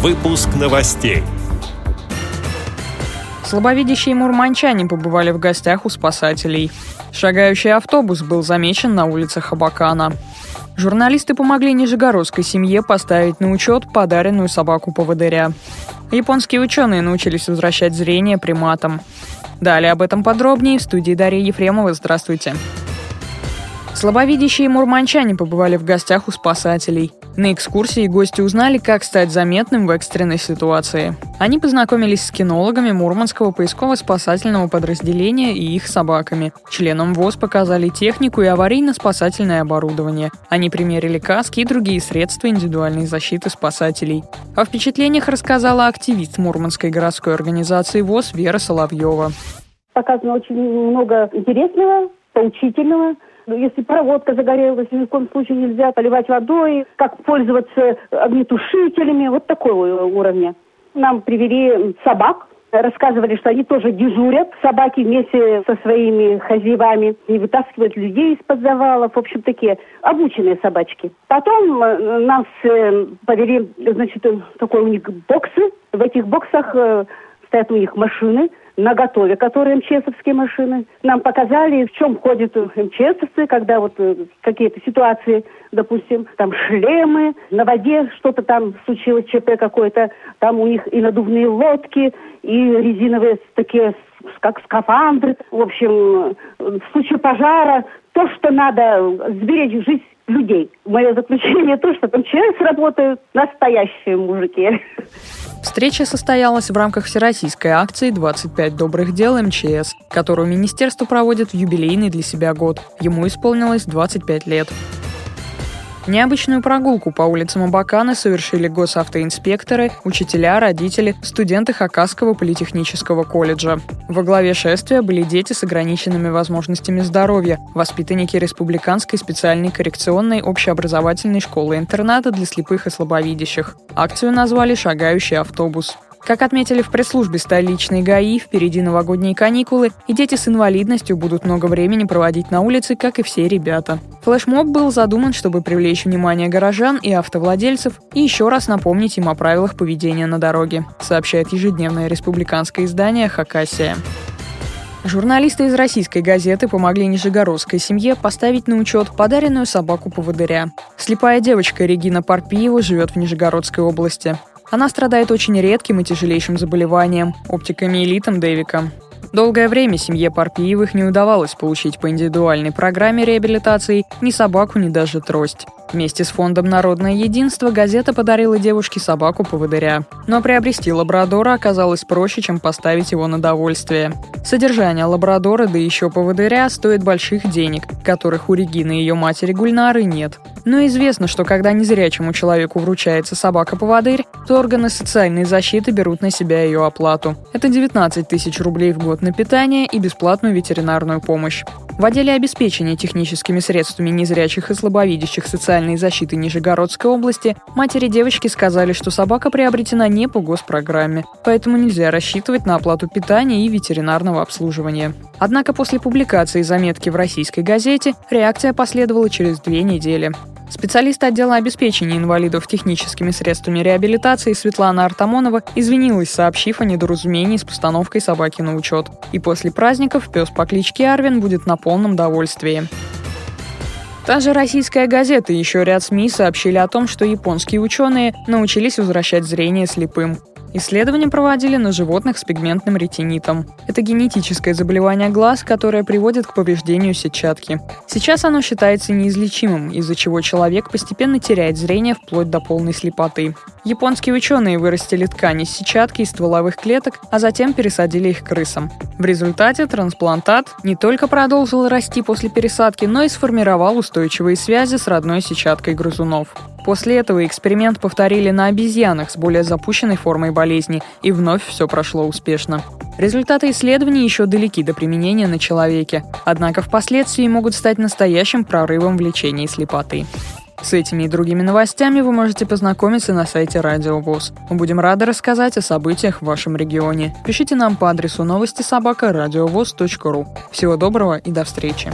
Выпуск новостей. Слабовидящие мурманчане побывали в гостях у спасателей. Шагающий автобус был замечен на улицах Абакана. Журналисты помогли нижегородской семье поставить на учет подаренную собаку поводыря. Японские ученые научились возвращать зрение приматам. Далее об этом подробнее в студии Дарьи Ефремова. Здравствуйте. Слабовидящие мурманчане побывали в гостях у спасателей. На экскурсии гости узнали, как стать заметным в экстренной ситуации. Они познакомились с кинологами Мурманского поисково-спасательного подразделения и их собаками. Членам ВОЗ показали технику и аварийно-спасательное оборудование. Они примерили каски и другие средства индивидуальной защиты спасателей. О впечатлениях рассказала активист Мурманской городской организации ВОЗ Вера Соловьева. Показано очень много интересного, поучительного. Ну, если проводка загорелась, ни в коем случае нельзя поливать водой, как пользоваться огнетушителями, вот такого уровня. Нам привели собак, рассказывали, что они тоже дежурят. Собаки вместе со своими хозяевами не вытаскивают людей из-под завалов. В общем, такие обученные собачки. Потом э, нас э, повели, значит, такой у них боксы. В этих боксах э, стоят у них машины на готове, которые МЧСовские машины. Нам показали, в чем ходят МЧСовцы, когда вот э, какие-то ситуации, допустим, там шлемы, на воде что-то там случилось, ЧП какое-то, там у них и надувные лодки, и резиновые такие, как скафандры. В общем, в случае пожара, то, что надо сберечь жизнь людей. Мое заключение то, что там МЧС работают настоящие мужики. Встреча состоялась в рамках всероссийской акции «25 добрых дел МЧС», которую министерство проводит в юбилейный для себя год. Ему исполнилось 25 лет. Необычную прогулку по улицам Абакана совершили госавтоинспекторы, учителя, родители, студенты Хакасского политехнического колледжа. Во главе шествия были дети с ограниченными возможностями здоровья, воспитанники Республиканской специальной коррекционной общеобразовательной школы-интерната для слепых и слабовидящих. Акцию назвали «Шагающий автобус». Как отметили в пресс-службе столичной ГАИ, впереди новогодние каникулы, и дети с инвалидностью будут много времени проводить на улице, как и все ребята. Флешмоб был задуман, чтобы привлечь внимание горожан и автовладельцев и еще раз напомнить им о правилах поведения на дороге, сообщает ежедневное республиканское издание «Хакасия». Журналисты из российской газеты помогли нижегородской семье поставить на учет подаренную собаку поводыря. Слепая девочка Регина Парпиева живет в Нижегородской области. Она страдает очень редким и тяжелейшим заболеванием – оптикомиелитом Дэвика. Долгое время семье Парпиевых не удавалось получить по индивидуальной программе реабилитации ни собаку, ни даже трость. Вместе с фондом «Народное единство» газета подарила девушке собаку-поводыря. Но приобрести лабрадора оказалось проще, чем поставить его на довольствие. Содержание лабрадора, да еще поводыря, стоит больших денег, которых у Регины и ее матери Гульнары нет. Но известно, что когда незрячему человеку вручается собака-поводырь, то органы социальной защиты берут на себя ее оплату. Это 19 тысяч рублей в год на питание и бесплатную ветеринарную помощь. В отделе обеспечения техническими средствами незрячих и слабовидящих социальной защиты Нижегородской области матери девочки сказали, что собака приобретена не по госпрограмме, поэтому нельзя рассчитывать на оплату питания и ветеринарного обслуживания. Однако после публикации заметки в российской газете реакция последовала через две недели. Специалист отдела обеспечения инвалидов техническими средствами реабилитации Светлана Артамонова извинилась, сообщив о недоразумении с постановкой собаки на учет. И после праздников пес по кличке Арвин будет на полном довольствии. Та же российская газета и еще ряд СМИ сообщили о том, что японские ученые научились возвращать зрение слепым. Исследования проводили на животных с пигментным ретинитом. Это генетическое заболевание глаз, которое приводит к повреждению сетчатки. Сейчас оно считается неизлечимым, из-за чего человек постепенно теряет зрение вплоть до полной слепоты. Японские ученые вырастили ткани сетчатки из стволовых клеток, а затем пересадили их крысам. В результате трансплантат не только продолжил расти после пересадки, но и сформировал устойчивые связи с родной сетчаткой грызунов. После этого эксперимент повторили на обезьянах с более запущенной формой болезни, и вновь все прошло успешно. Результаты исследований еще далеки до применения на человеке, однако впоследствии могут стать настоящим прорывом в лечении слепоты. С этими и другими новостями вы можете познакомиться на сайте Радио ВОЗ. Мы будем рады рассказать о событиях в вашем регионе. Пишите нам по адресу новости собака ру. Всего доброго и до встречи.